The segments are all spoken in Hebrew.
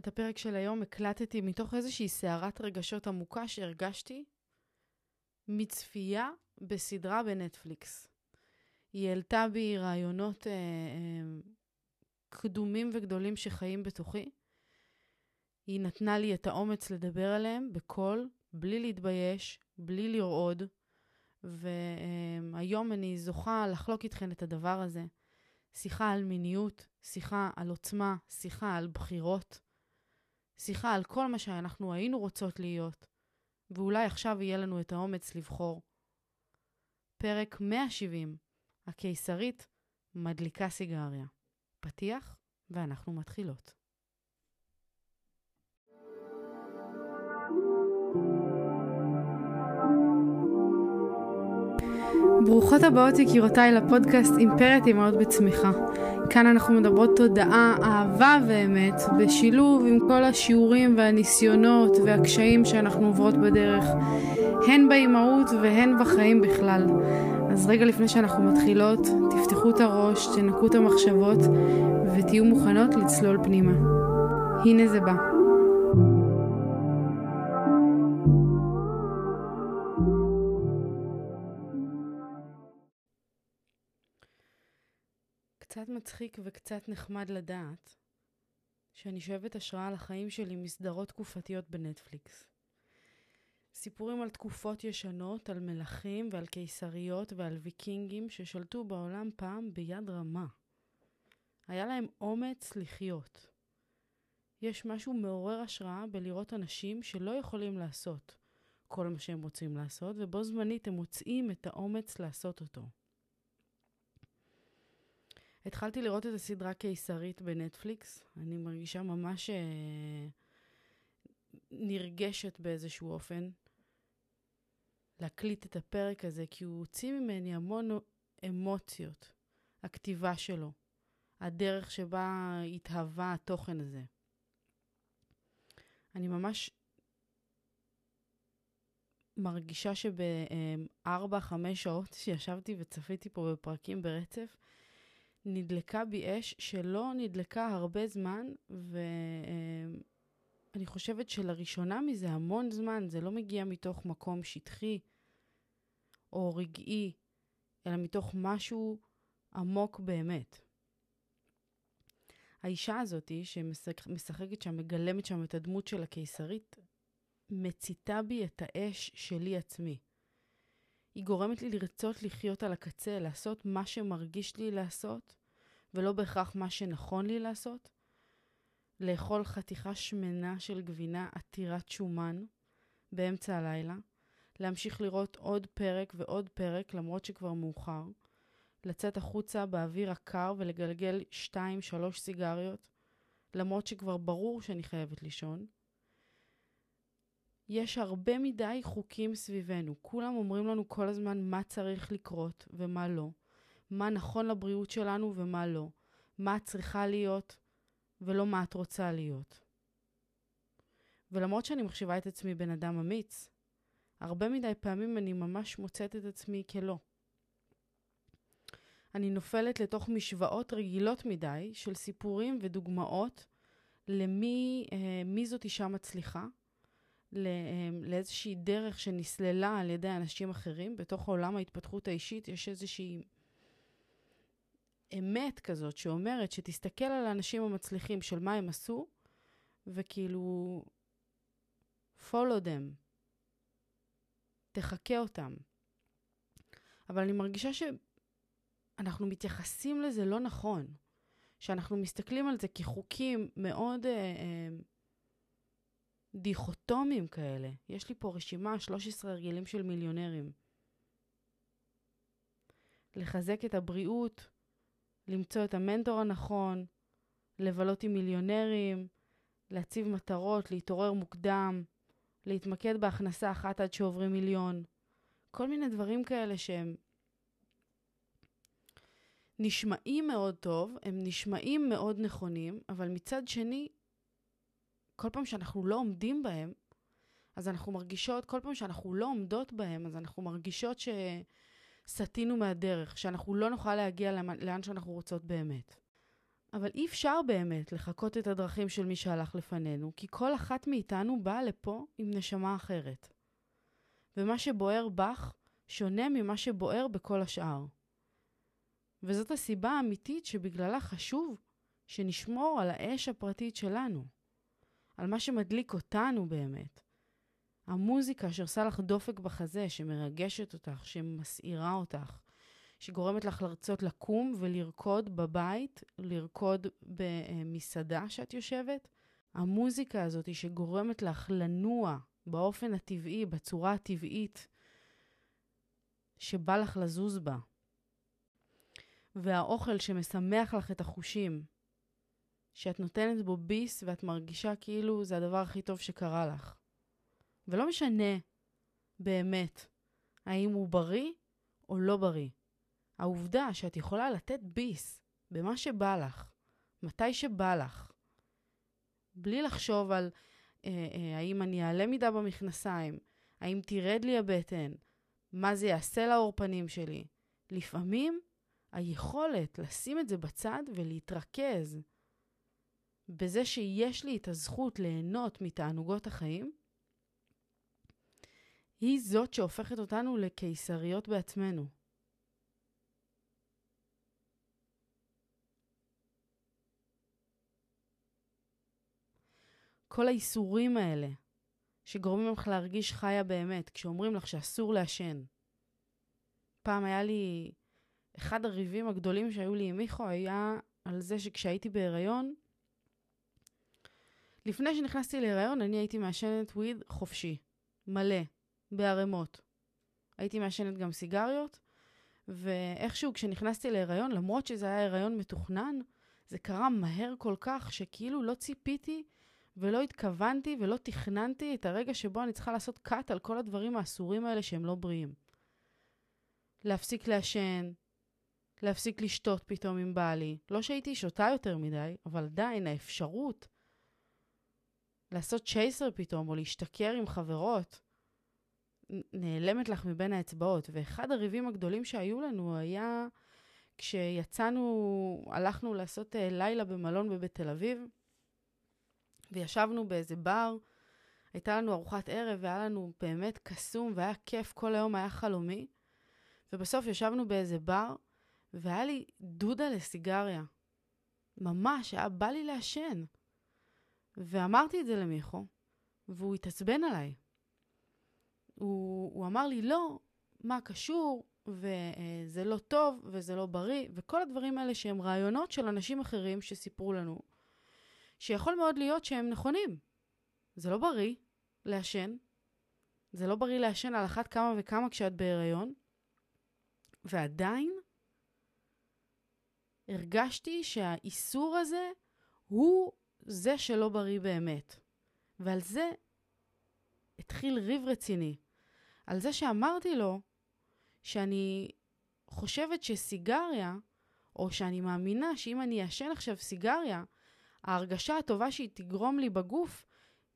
את הפרק של היום הקלטתי מתוך איזושהי סערת רגשות עמוקה שהרגשתי מצפייה בסדרה בנטפליקס. היא העלתה בי רעיונות אה, אה, קדומים וגדולים שחיים בתוכי. היא נתנה לי את האומץ לדבר עליהם בקול, בלי להתבייש, בלי לרעוד, והיום אני זוכה לחלוק איתכן את הדבר הזה. שיחה על מיניות, שיחה על עוצמה, שיחה על בחירות, שיחה על כל מה שאנחנו היינו רוצות להיות, ואולי עכשיו יהיה לנו את האומץ לבחור. פרק 170, הקיסרית מדליקה סיגריה. פתיח, ואנחנו מתחילות. ברוכות הבאות יקירותיי לפודקאסט אימפרית אימהות בצמיחה. כאן אנחנו מדברות תודעה, אהבה ואמת, בשילוב עם כל השיעורים והניסיונות והקשיים שאנחנו עוברות בדרך, הן באימהות והן בחיים בכלל. אז רגע לפני שאנחנו מתחילות, תפתחו את הראש, תנקו את המחשבות ותהיו מוכנות לצלול פנימה. הנה זה בא. קצת מצחיק וקצת נחמד לדעת שאני שואבת השראה לחיים שלי מסדרות תקופתיות בנטפליקס. סיפורים על תקופות ישנות, על מלכים ועל קיסריות ועל ויקינגים ששלטו בעולם פעם ביד רמה. היה להם אומץ לחיות. יש משהו מעורר השראה בלראות אנשים שלא יכולים לעשות כל מה שהם רוצים לעשות, ובו זמנית הם מוצאים את האומץ לעשות אותו. התחלתי לראות את הסדרה קיסרית בנטפליקס. אני מרגישה ממש אה, נרגשת באיזשהו אופן להקליט את הפרק הזה, כי הוא הוציא ממני המון אמוציות. הכתיבה שלו, הדרך שבה התהווה התוכן הזה. אני ממש מרגישה שבארבע-חמש שעות שישבתי וצפיתי פה בפרקים ברצף, נדלקה בי אש שלא נדלקה הרבה זמן, ואני חושבת שלראשונה מזה המון זמן, זה לא מגיע מתוך מקום שטחי או רגעי, אלא מתוך משהו עמוק באמת. האישה הזאתי שמשחקת שם, מגלמת שם את הדמות של הקיסרית, מציתה בי את האש שלי עצמי. היא גורמת לי לרצות לחיות על הקצה, לעשות מה שמרגיש לי לעשות, ולא בהכרח מה שנכון לי לעשות. לאכול חתיכה שמנה של גבינה עתירת שומן באמצע הלילה, להמשיך לראות עוד פרק ועוד פרק למרות שכבר מאוחר, לצאת החוצה באוויר הקר ולגלגל שתיים, שלוש סיגריות, למרות שכבר ברור שאני חייבת לישון, יש הרבה מדי חוקים סביבנו. כולם אומרים לנו כל הזמן מה צריך לקרות ומה לא, מה נכון לבריאות שלנו ומה לא, מה את צריכה להיות ולא מה את רוצה להיות. ולמרות שאני מחשיבה את עצמי בן אדם אמיץ, הרבה מדי פעמים אני ממש מוצאת את עצמי כלא. אני נופלת לתוך משוואות רגילות מדי של סיפורים ודוגמאות למי אה, זאת אישה מצליחה, לאיזושהי דרך שנסללה על ידי אנשים אחרים. בתוך עולם ההתפתחות האישית יש איזושהי אמת כזאת שאומרת שתסתכל על האנשים המצליחים של מה הם עשו, וכאילו, follow them. תחכה אותם. אבל אני מרגישה שאנחנו מתייחסים לזה לא נכון. שאנחנו מסתכלים על זה כחוקים מאוד... אה, אה, דיכוטומיים כאלה. יש לי פה רשימה, 13 הרגלים של מיליונרים. לחזק את הבריאות, למצוא את המנטור הנכון, לבלות עם מיליונרים, להציב מטרות, להתעורר מוקדם, להתמקד בהכנסה אחת עד שעוברים מיליון. כל מיני דברים כאלה שהם נשמעים מאוד טוב, הם נשמעים מאוד נכונים, אבל מצד שני, כל פעם שאנחנו לא עומדים בהם, אז אנחנו מרגישות, כל פעם שאנחנו לא עומדות בהם, אז אנחנו מרגישות שסטינו מהדרך, שאנחנו לא נוכל להגיע לאן שאנחנו רוצות באמת. אבל אי אפשר באמת לחקות את הדרכים של מי שהלך לפנינו, כי כל אחת מאיתנו באה לפה עם נשמה אחרת. ומה שבוער בך שונה ממה שבוער בכל השאר. וזאת הסיבה האמיתית שבגללה חשוב שנשמור על האש הפרטית שלנו, על מה שמדליק אותנו באמת. המוזיקה שעושה לך דופק בחזה, שמרגשת אותך, שמסעירה אותך, שגורמת לך לרצות לקום ולרקוד בבית, לרקוד במסעדה שאת יושבת. המוזיקה הזאת שגורמת לך לנוע באופן הטבעי, בצורה הטבעית שבא לך לזוז בה. והאוכל שמשמח לך את החושים, שאת נותנת בו ביס ואת מרגישה כאילו זה הדבר הכי טוב שקרה לך. ולא משנה באמת האם הוא בריא או לא בריא. העובדה שאת יכולה לתת ביס במה שבא לך, מתי שבא לך, בלי לחשוב על אה, אה, האם אני אעלה מידה במכנסיים, האם תרד לי הבטן, מה זה יעשה לאור פנים שלי. לפעמים היכולת לשים את זה בצד ולהתרכז בזה שיש לי את הזכות ליהנות מתענוגות החיים, היא זאת שהופכת אותנו לקיסריות בעצמנו. כל האיסורים האלה שגורמים לך להרגיש חיה באמת, כשאומרים לך שאסור לעשן. פעם היה לי, אחד הריבים הגדולים שהיו לי עם מיכו היה על זה שכשהייתי בהיריון, לפני שנכנסתי להיריון אני הייתי מעשנת וויד חופשי, מלא, בערימות. הייתי מעשנת גם סיגריות, ואיכשהו כשנכנסתי להיריון, למרות שזה היה הריון מתוכנן, זה קרה מהר כל כך שכאילו לא ציפיתי ולא התכוונתי ולא תכננתי את הרגע שבו אני צריכה לעשות cut על כל הדברים האסורים האלה שהם לא בריאים. להפסיק לעשן, להפסיק לשתות פתאום עם בעלי. לא שהייתי שותה יותר מדי, אבל עדיין האפשרות לעשות צ'ייסר פתאום, או להשתכר עם חברות, נעלמת לך מבין האצבעות. ואחד הריבים הגדולים שהיו לנו היה כשיצאנו, הלכנו לעשות uh, לילה במלון בבית תל אביב, וישבנו באיזה בר, הייתה לנו ארוחת ערב והיה לנו באמת קסום והיה כיף, כל היום היה חלומי. ובסוף ישבנו באיזה בר, והיה לי דודה לסיגריה. ממש, היה בא לי לעשן. ואמרתי את זה למיכו, והוא התעצבן עליי. הוא, הוא אמר לי, לא, מה קשור, וזה לא טוב, וזה לא בריא, וכל הדברים האלה שהם רעיונות של אנשים אחרים שסיפרו לנו, שיכול מאוד להיות שהם נכונים. זה לא בריא לעשן, זה לא בריא לעשן על אחת כמה וכמה כשאת בהיריון, ועדיין הרגשתי שהאיסור הזה הוא זה שלא בריא באמת. ועל זה התחיל ריב רציני. על זה שאמרתי לו שאני חושבת שסיגריה, או שאני מאמינה שאם אני אעשן עכשיו סיגריה, ההרגשה הטובה שהיא תגרום לי בגוף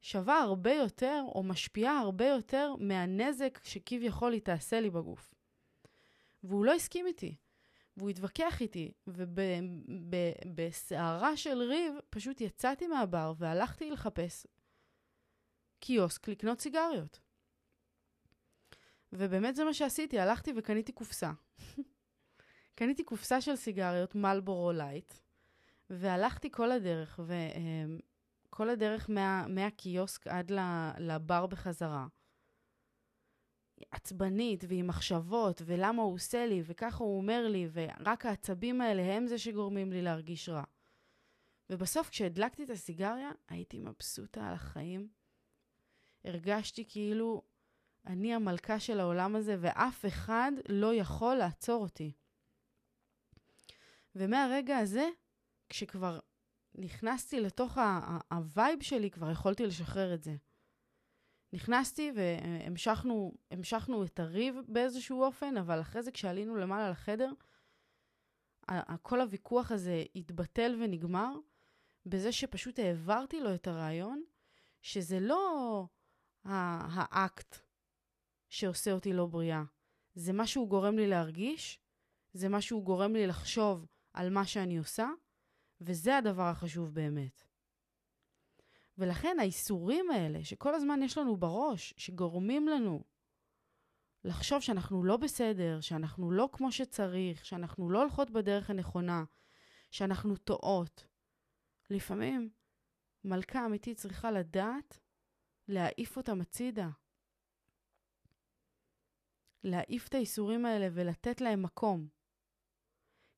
שווה הרבה יותר, או משפיעה הרבה יותר מהנזק שכביכול היא תעשה לי בגוף. והוא לא הסכים איתי, והוא התווכח איתי, ובסערה של ריב פשוט יצאתי מהבר והלכתי לחפש קיוסק לקנות סיגריות. ובאמת זה מה שעשיתי, הלכתי וקניתי קופסה. קניתי קופסה של סיגריות מלבורו לייט, והלכתי כל הדרך, וכל הדרך מה, מהקיוסק עד לבר בחזרה. עצבנית ועם מחשבות, ולמה הוא עושה לי, וככה הוא אומר לי, ורק העצבים האלה הם זה שגורמים לי להרגיש רע. ובסוף כשהדלקתי את הסיגריה, הייתי מבסוטה על החיים. הרגשתי כאילו אני המלכה של העולם הזה, ואף אחד לא יכול לעצור אותי. ומהרגע הזה, כשכבר נכנסתי לתוך ה vibe שלי, כבר יכולתי לשחרר את זה. נכנסתי והמשכנו את הריב באיזשהו אופן, אבל אחרי זה כשעלינו למעלה לחדר, כל הוויכוח הזה התבטל ונגמר בזה שפשוט העברתי לו את הרעיון שזה לא האקט שעושה אותי לא בריאה, זה מה שהוא גורם לי להרגיש, זה מה שהוא גורם לי לחשוב על מה שאני עושה, וזה הדבר החשוב באמת. ולכן האיסורים האלה, שכל הזמן יש לנו בראש, שגורמים לנו לחשוב שאנחנו לא בסדר, שאנחנו לא כמו שצריך, שאנחנו לא הולכות בדרך הנכונה, שאנחנו טועות. לפעמים מלכה אמיתית צריכה לדעת להעיף אותם הצידה. להעיף את האיסורים האלה ולתת להם מקום.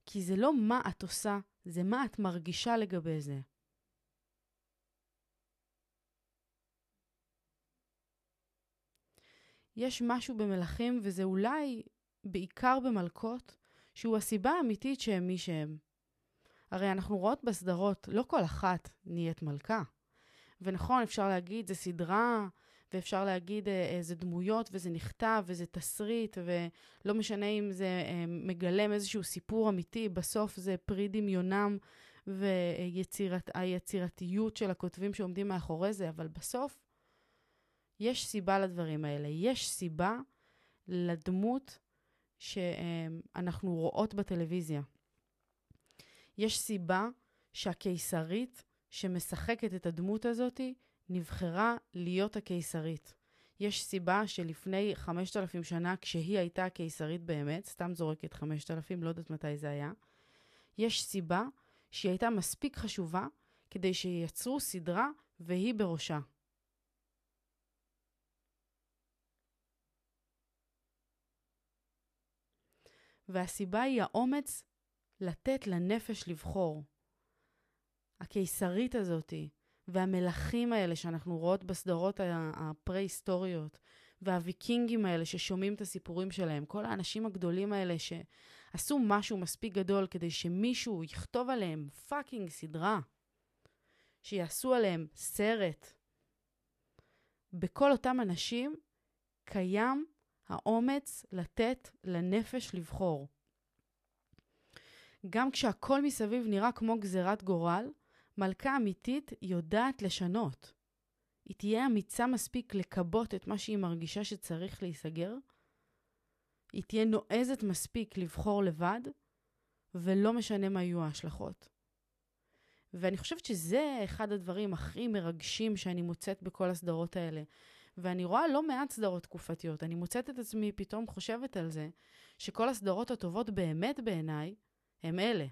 כי זה לא מה את עושה, זה מה את מרגישה לגבי זה. יש משהו במלכים, וזה אולי בעיקר במלכות, שהוא הסיבה האמיתית שהם מי שהם. הרי אנחנו רואות בסדרות, לא כל אחת נהיית מלכה. ונכון, אפשר להגיד, זה סדרה, ואפשר להגיד איזה אה, דמויות, וזה נכתב, וזה תסריט, ולא משנה אם זה אה, מגלם איזשהו סיפור אמיתי, בסוף זה פרי דמיונם והיצירתיות של הכותבים שעומדים מאחורי זה, אבל בסוף יש סיבה לדברים האלה. יש סיבה לדמות שאנחנו רואות בטלוויזיה. יש סיבה שהקיסרית שמשחקת את הדמות הזאת נבחרה להיות הקיסרית. יש סיבה שלפני 5,000 שנה, כשהיא הייתה הקיסרית באמת, סתם זורקת 5,000, לא יודעת מתי זה היה, יש סיבה שהיא הייתה מספיק חשובה כדי שייצרו סדרה והיא בראשה. והסיבה היא האומץ לתת לנפש לבחור. הקיסרית הזאתי, והמלכים האלה שאנחנו רואות בסדרות הפרה-היסטוריות, והוויקינגים האלה ששומעים את הסיפורים שלהם, כל האנשים הגדולים האלה שעשו משהו מספיק גדול כדי שמישהו יכתוב עליהם פאקינג סדרה, שיעשו עליהם סרט. בכל אותם אנשים קיים האומץ לתת לנפש לבחור. גם כשהכל מסביב נראה כמו גזירת גורל, מלכה אמיתית יודעת לשנות. היא תהיה אמיצה מספיק לכבות את מה שהיא מרגישה שצריך להיסגר. היא תהיה נועזת מספיק לבחור לבד, ולא משנה מה יהיו ההשלכות. ואני חושבת שזה אחד הדברים הכי מרגשים שאני מוצאת בכל הסדרות האלה. ואני רואה לא מעט סדרות תקופתיות. אני מוצאת את עצמי פתאום חושבת על זה, שכל הסדרות הטובות באמת בעיניי, הם אלה.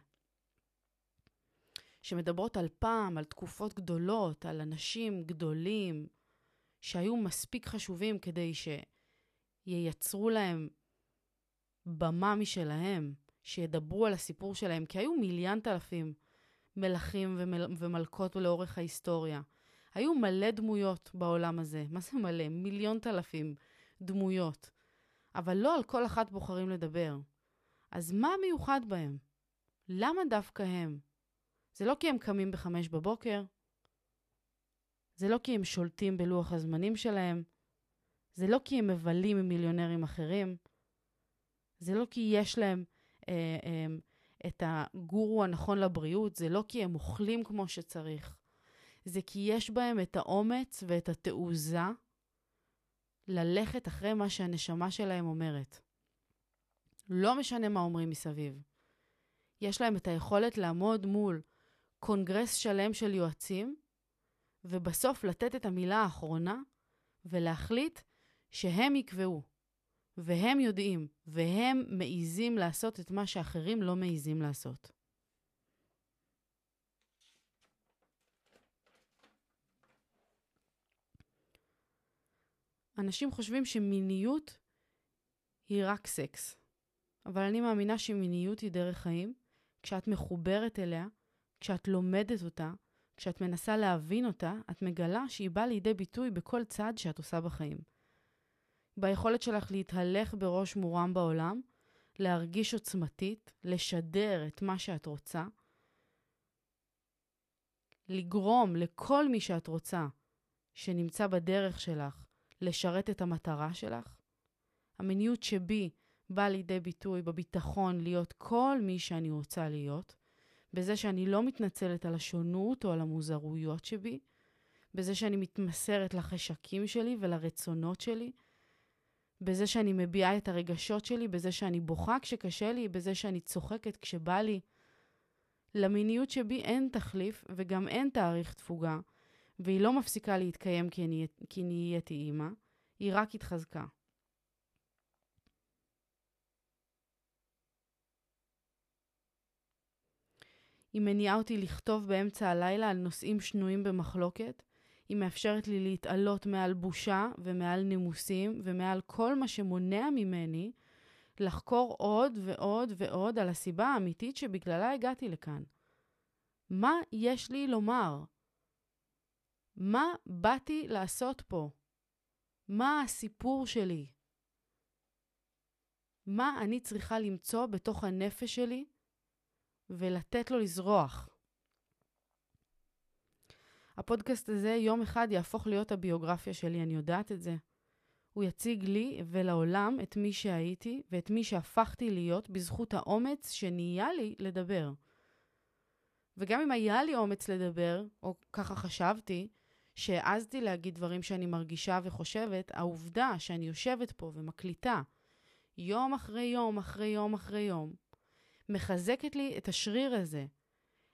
שמדברות על פעם, על תקופות גדולות, על אנשים גדולים, שהיו מספיק חשובים כדי שייצרו להם במה משלהם, שידברו על הסיפור שלהם, כי היו מיליאנט אלפים מלכים ומל... ומלכות לאורך ההיסטוריה. היו מלא דמויות בעולם הזה. מה זה מלא? מיליון אלפים דמויות. אבל לא על כל אחת בוחרים לדבר. אז מה מיוחד בהם? למה דווקא הם? זה לא כי הם קמים בחמש בבוקר, זה לא כי הם שולטים בלוח הזמנים שלהם, זה לא כי הם מבלים עם מיליונרים אחרים, זה לא כי יש להם אה, אה, את הגורו הנכון לבריאות, זה לא כי הם אוכלים כמו שצריך, זה כי יש בהם את האומץ ואת התעוזה ללכת אחרי מה שהנשמה שלהם אומרת. לא משנה מה אומרים מסביב. יש להם את היכולת לעמוד מול קונגרס שלם של יועצים, ובסוף לתת את המילה האחרונה ולהחליט שהם יקבעו, והם יודעים, והם מעיזים לעשות את מה שאחרים לא מעיזים לעשות. אנשים חושבים שמיניות היא רק סקס, אבל אני מאמינה שמיניות היא דרך חיים. כשאת מחוברת אליה, כשאת לומדת אותה, כשאת מנסה להבין אותה, את מגלה שהיא באה לידי ביטוי בכל צעד שאת עושה בחיים. ביכולת שלך להתהלך בראש מורם בעולם, להרגיש עוצמתית, לשדר את מה שאת רוצה, לגרום לכל מי שאת רוצה שנמצא בדרך שלך לשרת את המטרה שלך. המיניות שבי באה לידי ביטוי בביטחון להיות כל מי שאני רוצה להיות, בזה שאני לא מתנצלת על השונות או על המוזרויות שבי, בזה שאני מתמסרת לחשקים שלי ולרצונות שלי, בזה שאני מביעה את הרגשות שלי, בזה שאני בוכה כשקשה לי, בזה שאני צוחקת כשבא לי, למיניות שבי אין תחליף וגם אין תאריך תפוגה, והיא לא מפסיקה להתקיים כי, נהייתי אימא, היא רק התחזקה. היא מניעה אותי לכתוב באמצע הלילה על נושאים שנויים במחלוקת. היא מאפשרת לי להתעלות מעל בושה ומעל נימוסים ומעל כל מה שמונע ממני לחקור עוד ועוד ועוד על הסיבה האמיתית שבגללה הגעתי לכאן. מה יש לי לומר? מה באתי לעשות פה? מה הסיפור שלי? מה אני צריכה למצוא בתוך הנפש שלי ולתת לו לזרוח? הפודקאסט הזה יום אחד יהפוך להיות הביוגרפיה שלי, אני יודעת את זה. הוא יציג לי ולעולם את מי שהייתי ואת מי שהפכתי להיות בזכות האומץ שנהיה לי לדבר. וגם אם היה לי אומץ לדבר, או ככה חשבתי, שהעזתי להגיד דברים שאני מרגישה וחושבת, העובדה שאני יושבת פה ומקליטה יום אחרי יום אחרי יום אחרי יום, מחזקת לי את השריר הזה,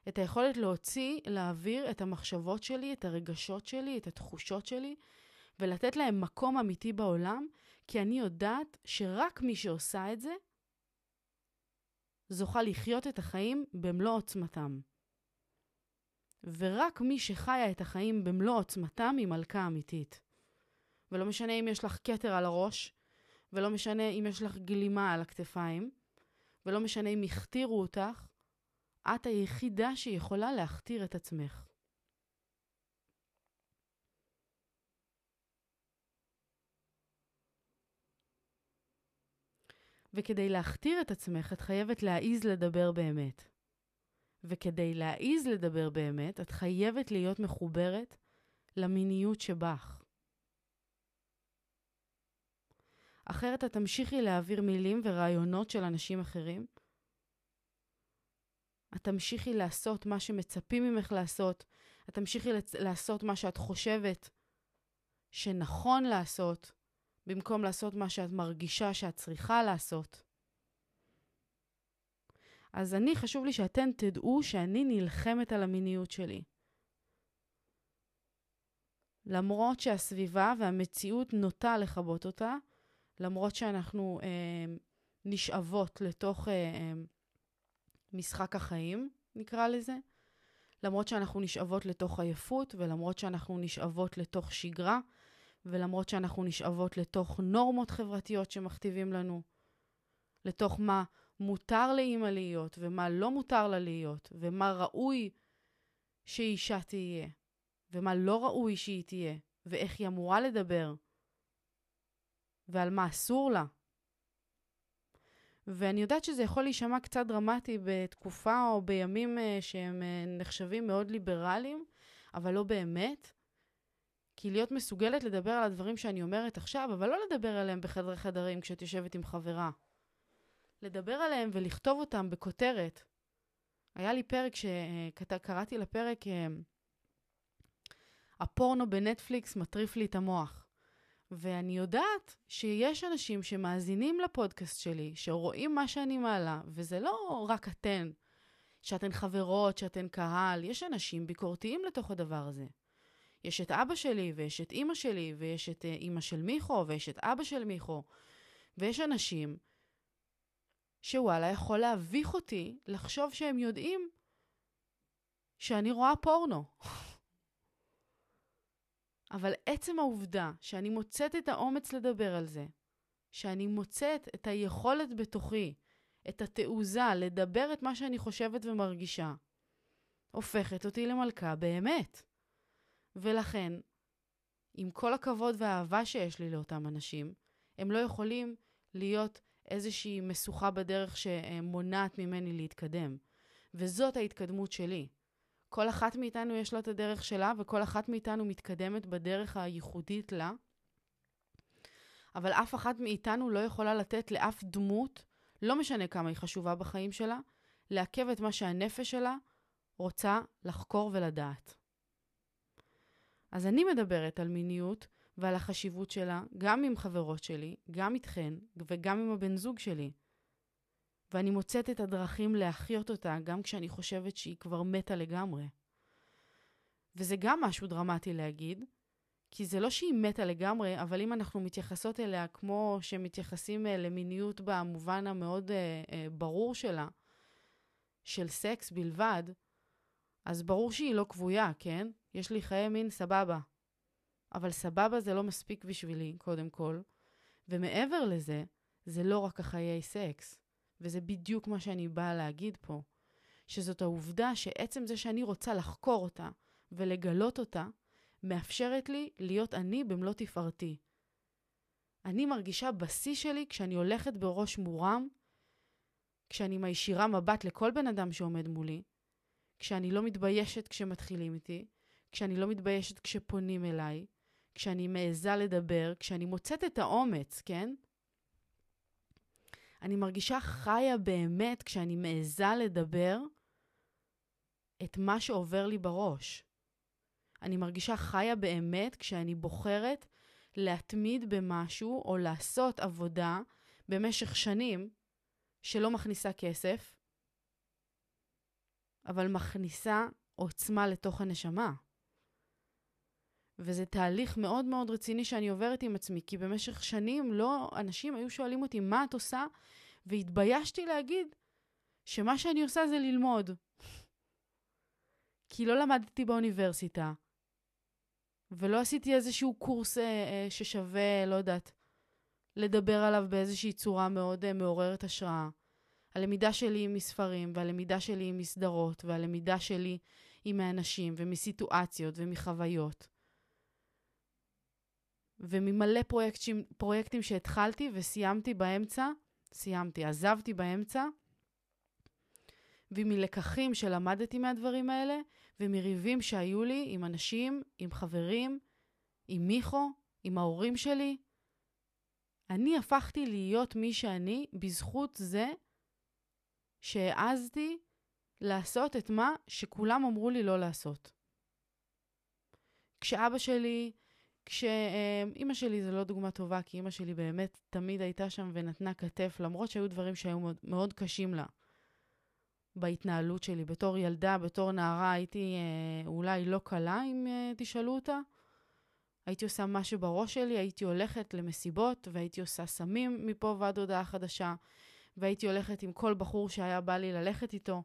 את היכולת להוציא, להעביר את המחשבות שלי, את הרגשות שלי, את התחושות שלי, ולתת להם מקום אמיתי בעולם, כי אני יודעת שרק מי שעושה את זה, זוכה לחיות את החיים במלוא עוצמתם. ורק מי שחיה את החיים במלוא עוצמתם היא מלכה אמיתית. ולא משנה אם יש לך כתר על הראש, ולא משנה אם יש לך גלימה על הכתפיים, ולא משנה אם הכתירו אותך, את היחידה שיכולה להכתיר את עצמך. וכדי להכתיר את עצמך, את חייבת להעיז לדבר באמת. וכדי להעיז לדבר באמת, את חייבת להיות מחוברת למיניות שבך. אחרת את תמשיכי להעביר מילים ורעיונות של אנשים אחרים. את תמשיכי לעשות מה שמצפים ממך לעשות. את תמשיכי לעשות מה שאת חושבת שנכון לעשות, במקום לעשות מה שאת מרגישה שאת צריכה לעשות. אז אני, חשוב לי שאתן תדעו שאני נלחמת על המיניות שלי. למרות שהסביבה והמציאות נוטה לכבות אותה, למרות שאנחנו אה, נשאבות לתוך אה, אה, משחק החיים, נקרא לזה, למרות שאנחנו נשאבות לתוך עייפות, ולמרות שאנחנו נשאבות לתוך שגרה, ולמרות שאנחנו נשאבות לתוך נורמות חברתיות שמכתיבים לנו, לתוך מה מותר לאימא להיות, ומה לא מותר לה להיות, ומה ראוי שאישה תהיה, ומה לא ראוי שהיא תהיה, ואיך היא אמורה לדבר, ועל מה אסור לה. ואני יודעת שזה יכול להישמע קצת דרמטי בתקופה או בימים uh, שהם uh, נחשבים מאוד ליברליים, אבל לא באמת. כי להיות מסוגלת לדבר על הדברים שאני אומרת עכשיו, אבל לא לדבר עליהם בחדרי חדרים כשאת יושבת עם חברה. לדבר עליהם ולכתוב אותם בכותרת. היה לי פרק שקראתי לפרק אה, הפורנו בנטפליקס מטריף לי את המוח. ואני יודעת שיש אנשים שמאזינים לפודקאסט שלי, שרואים מה שאני מעלה, וזה לא רק אתן, שאתן חברות, שאתן קהל, יש אנשים ביקורתיים לתוך הדבר הזה. יש את אבא שלי, ויש את אימא שלי, ויש את אה, אימא של מיכו, ויש את אבא של מיכו, ויש אנשים שוואלה יכול להביך אותי לחשוב שהם יודעים שאני רואה פורנו. אבל עצם העובדה שאני מוצאת את האומץ לדבר על זה, שאני מוצאת את היכולת בתוכי, את התעוזה לדבר את מה שאני חושבת ומרגישה, הופכת אותי למלכה באמת. ולכן, עם כל הכבוד והאהבה שיש לי לאותם אנשים, הם לא יכולים להיות איזושהי משוכה בדרך שמונעת ממני להתקדם. וזאת ההתקדמות שלי. כל אחת מאיתנו יש לה את הדרך שלה, וכל אחת מאיתנו מתקדמת בדרך הייחודית לה. אבל אף אחת מאיתנו לא יכולה לתת לאף דמות, לא משנה כמה היא חשובה בחיים שלה, לעכב את מה שהנפש שלה רוצה לחקור ולדעת. אז אני מדברת על מיניות ועל החשיבות שלה, גם עם חברות שלי, גם איתכן וגם עם הבן זוג שלי. ואני מוצאת את הדרכים להחיות אותה, גם כשאני חושבת שהיא כבר מתה לגמרי. וזה גם משהו דרמטי להגיד, כי זה לא שהיא מתה לגמרי, אבל אם אנחנו מתייחסות אליה כמו שמתייחסים אה, למיניות במובן המאוד אה, אה, ברור שלה, של סקס בלבד, אז ברור שהיא לא כבויה, כן? יש לי חיי מין, סבבה. אבל סבבה זה לא מספיק בשבילי, קודם כל. ומעבר לזה, זה לא רק החיי סקס. וזה בדיוק מה שאני באה להגיד פה. שזאת העובדה שעצם זה שאני רוצה לחקור אותה ולגלות אותה, מאפשרת לי להיות אני במלוא תפארתי. אני מרגישה בשיא שלי כשאני הולכת בראש מורם, כשאני מישירה מבט לכל בן אדם שעומד מולי, כשאני לא מתביישת כשמתחילים איתי, כשאני לא מתביישת כשפונים אליי, כשאני מעיזה לדבר, כשאני מוצאת את האומץ, כן? אני מרגישה חיה באמת כשאני מעיזה לדבר את מה שעובר לי בראש. אני מרגישה חיה באמת כשאני בוחרת להתמיד במשהו או לעשות עבודה במשך שנים שלא מכניסה כסף, אבל מכניסה עוצמה לתוך הנשמה. וזה תהליך מאוד מאוד רציני שאני עוברת עם עצמי, כי במשך שנים לא, אנשים היו שואלים אותי, מה את עושה? והתביישתי להגיד שמה שאני עושה זה ללמוד. כי לא למדתי באוניברסיטה, ולא עשיתי איזשהו קורס אה, אה, ששווה, לא יודעת, לדבר עליו באיזושהי צורה מאוד אה, מעוררת השראה. הלמידה שלי היא מספרים, והלמידה שלי היא מסדרות, והלמידה שלי היא מאנשים, ומסיטואציות, ומחוויות. וממלא פרויקטים, פרויקטים שהתחלתי וסיימתי באמצע, סיימתי, עזבתי באמצע, ומלקחים שלמדתי מהדברים האלה, ומריבים שהיו לי עם אנשים, עם חברים, עם מיכו, עם ההורים שלי. אני הפכתי להיות מי שאני בזכות זה שהעזתי לעשות את מה שכולם אמרו לי לא לעשות. כשאבא שלי, כשאימא שלי זה לא דוגמה טובה, כי אימא שלי באמת תמיד הייתה שם ונתנה כתף, למרות שהיו דברים שהיו מאוד, מאוד קשים לה. בהתנהלות שלי. בתור ילדה, בתור נערה, הייתי אה, אולי לא קלה, אם אה, תשאלו אותה. הייתי עושה מה שבראש שלי, הייתי הולכת למסיבות, והייתי עושה סמים מפה ועד הודעה חדשה, והייתי הולכת עם כל בחור שהיה בא לי ללכת איתו,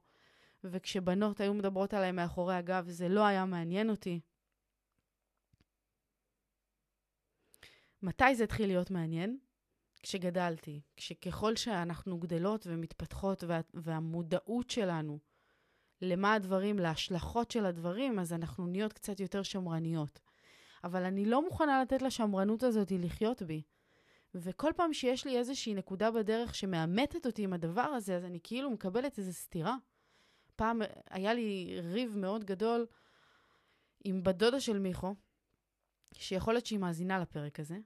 וכשבנות היו מדברות עליי מאחורי הגב, זה לא היה מעניין אותי. מתי זה התחיל להיות מעניין? כשגדלתי, כשככל שאנחנו גדלות ומתפתחות וה, והמודעות שלנו למה הדברים, להשלכות של הדברים, אז אנחנו נהיות קצת יותר שמרניות. אבל אני לא מוכנה לתת לשמרנות הזאת לחיות בי. וכל פעם שיש לי איזושהי נקודה בדרך שמאמתת אותי עם הדבר הזה, אז אני כאילו מקבלת איזו סתירה. פעם היה לי ריב מאוד גדול עם בת דודה של מיכו, שיכול להיות שהיא מאזינה לפרק הזה,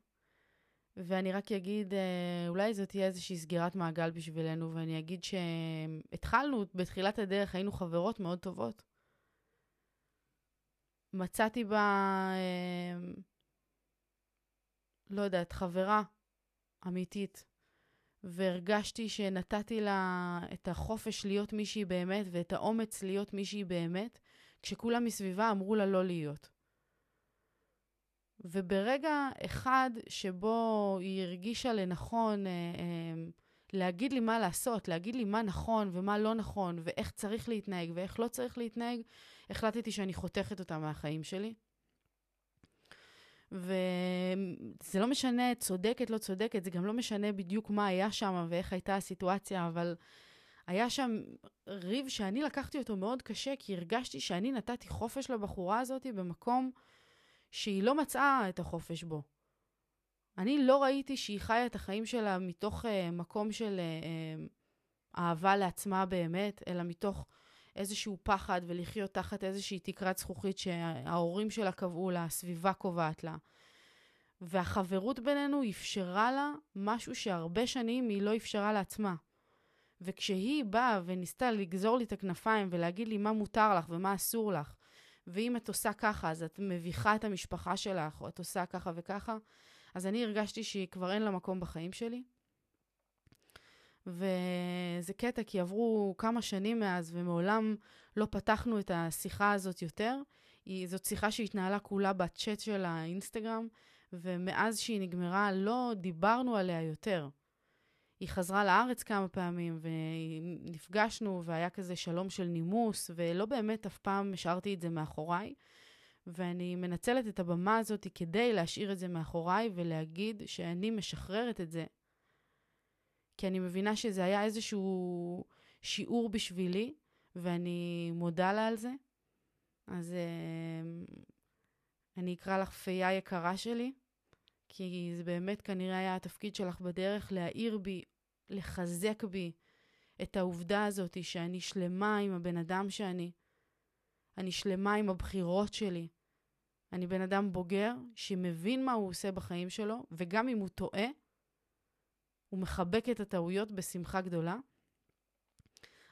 ואני רק אגיד, אה, אולי זאת תהיה איזושהי סגירת מעגל בשבילנו, ואני אגיד שהתחלנו, בתחילת הדרך היינו חברות מאוד טובות. מצאתי בה, אה, לא יודעת, חברה אמיתית, והרגשתי שנתתי לה את החופש להיות מישהי באמת, ואת האומץ להיות מישהי באמת, כשכולם מסביבה אמרו לה לא להיות. וברגע אחד שבו היא הרגישה לנכון אה, אה, להגיד לי מה לעשות, להגיד לי מה נכון ומה לא נכון, ואיך צריך להתנהג ואיך לא צריך להתנהג, החלטתי שאני חותכת אותה מהחיים שלי. וזה לא משנה צודקת, לא צודקת, זה גם לא משנה בדיוק מה היה שם ואיך הייתה הסיטואציה, אבל היה שם ריב שאני לקחתי אותו מאוד קשה, כי הרגשתי שאני נתתי חופש לבחורה הזאת במקום שהיא לא מצאה את החופש בו. אני לא ראיתי שהיא חיה את החיים שלה מתוך uh, מקום של uh, אהבה לעצמה באמת, אלא מתוך איזשהו פחד ולחיות תחת איזושהי תקרת זכוכית שההורים שלה קבעו לה, הסביבה קובעת לה. והחברות בינינו אפשרה לה משהו שהרבה שנים היא לא אפשרה לעצמה. וכשהיא באה וניסתה לגזור לי את הכנפיים ולהגיד לי מה מותר לך ומה אסור לך, ואם את עושה ככה, אז את מביכה את המשפחה שלך, או את עושה ככה וככה, אז אני הרגשתי שהיא כבר אין לה מקום בחיים שלי. וזה קטע, כי עברו כמה שנים מאז, ומעולם לא פתחנו את השיחה הזאת יותר. היא, זאת שיחה שהתנהלה כולה בצ'אט של האינסטגרם, ומאז שהיא נגמרה לא דיברנו עליה יותר. היא חזרה לארץ כמה פעמים, ונפגשנו, והיה כזה שלום של נימוס, ולא באמת אף פעם השארתי את זה מאחוריי. ואני מנצלת את הבמה הזאת כדי להשאיר את זה מאחוריי ולהגיד שאני משחררת את זה. כי אני מבינה שזה היה איזשהו שיעור בשבילי, ואני מודה לה על זה. אז uh, אני אקרא לך פייה יקרה שלי, כי זה באמת כנראה היה התפקיד שלך בדרך להאיר בי, לחזק בי את העובדה הזאת שאני שלמה עם הבן אדם שאני. אני שלמה עם הבחירות שלי. אני בן אדם בוגר שמבין מה הוא עושה בחיים שלו, וגם אם הוא טועה, הוא מחבק את הטעויות בשמחה גדולה.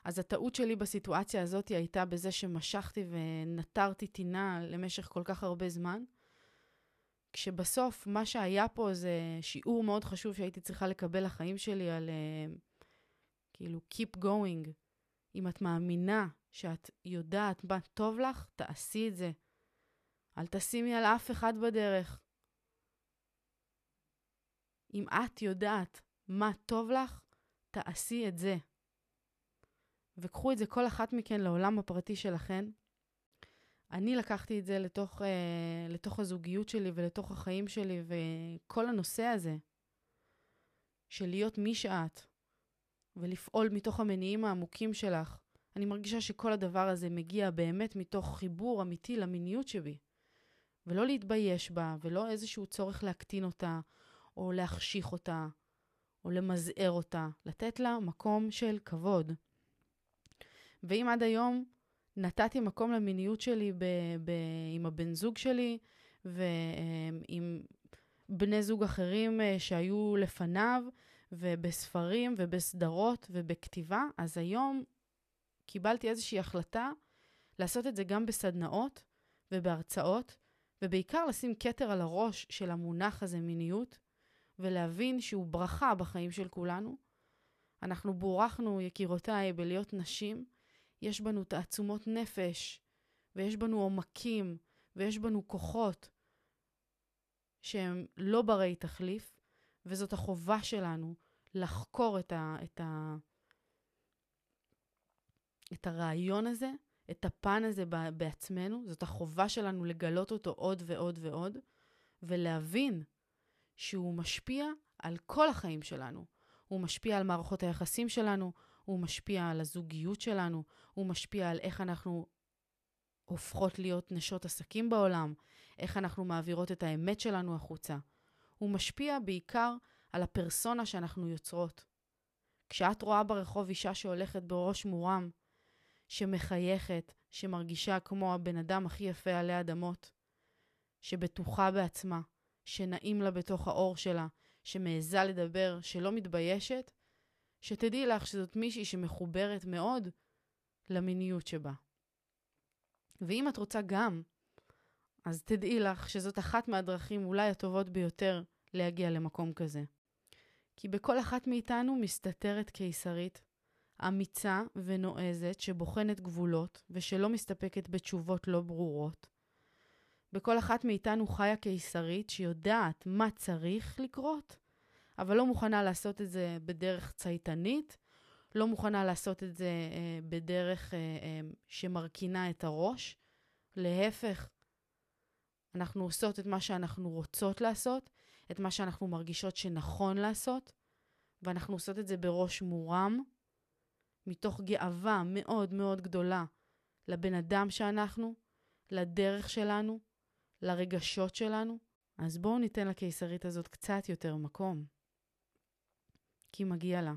אז הטעות שלי בסיטואציה הזאת הייתה בזה שמשכתי ונטרתי טינה למשך כל כך הרבה זמן. כשבסוף מה שהיה פה זה שיעור מאוד חשוב שהייתי צריכה לקבל לחיים שלי על uh, כאילו keep going. אם את מאמינה שאת יודעת מה טוב לך, תעשי את זה. אל תשימי על אף אחד בדרך. אם את יודעת מה טוב לך, תעשי את זה. וקחו את זה כל אחת מכן לעולם הפרטי שלכן. אני לקחתי את זה לתוך, אה, לתוך הזוגיות שלי ולתוך החיים שלי, וכל הנושא הזה של להיות מי שאת, ולפעול מתוך המניעים העמוקים שלך, אני מרגישה שכל הדבר הזה מגיע באמת מתוך חיבור אמיתי למיניות שבי. ולא להתבייש בה, ולא איזשהו צורך להקטין אותה, או להחשיך אותה, או למזער אותה, לתת לה מקום של כבוד. ואם עד היום נתתי מקום למיניות שלי ב- ב- עם הבן זוג שלי ועם בני זוג אחרים אה, שהיו לפניו, ובספרים ובסדרות ובכתיבה, אז היום קיבלתי איזושהי החלטה לעשות את זה גם בסדנאות ובהרצאות, ובעיקר לשים כתר על הראש של המונח הזה מיניות, ולהבין שהוא ברכה בחיים של כולנו. אנחנו בורכנו, יקירותיי, בלהיות נשים. יש בנו תעצומות נפש, ויש בנו עומקים, ויש בנו כוחות שהם לא ברי תחליף, וזאת החובה שלנו לחקור את, ה, את, ה, את הרעיון הזה, את הפן הזה בעצמנו. זאת החובה שלנו לגלות אותו עוד ועוד ועוד, ולהבין שהוא משפיע על כל החיים שלנו. הוא משפיע על מערכות היחסים שלנו, הוא משפיע על הזוגיות שלנו, הוא משפיע על איך אנחנו הופכות להיות נשות עסקים בעולם, איך אנחנו מעבירות את האמת שלנו החוצה. הוא משפיע בעיקר על הפרסונה שאנחנו יוצרות. כשאת רואה ברחוב אישה שהולכת בראש מורם, שמחייכת, שמרגישה כמו הבן אדם הכי יפה עלי אדמות, שבטוחה בעצמה, שנעים לה בתוך האור שלה, שמעיזה לדבר, שלא מתביישת, שתדעי לך שזאת מישהי שמחוברת מאוד למיניות שבה. ואם את רוצה גם, אז תדעי לך שזאת אחת מהדרכים אולי הטובות ביותר להגיע למקום כזה. כי בכל אחת מאיתנו מסתתרת קיסרית, אמיצה ונועזת שבוחנת גבולות ושלא מסתפקת בתשובות לא ברורות, בכל אחת מאיתנו חיה קיסרית שיודעת מה צריך לקרות, אבל לא מוכנה לעשות את זה בדרך צייתנית, לא מוכנה לעשות את זה אה, בדרך אה, אה, שמרכינה את הראש. להפך, אנחנו עושות את מה שאנחנו רוצות לעשות, את מה שאנחנו מרגישות שנכון לעשות, ואנחנו עושות את זה בראש מורם, מתוך גאווה מאוד מאוד גדולה לבן אדם שאנחנו, לדרך שלנו, לרגשות שלנו, אז בואו ניתן לקיסרית הזאת קצת יותר מקום. כי מגיע לה.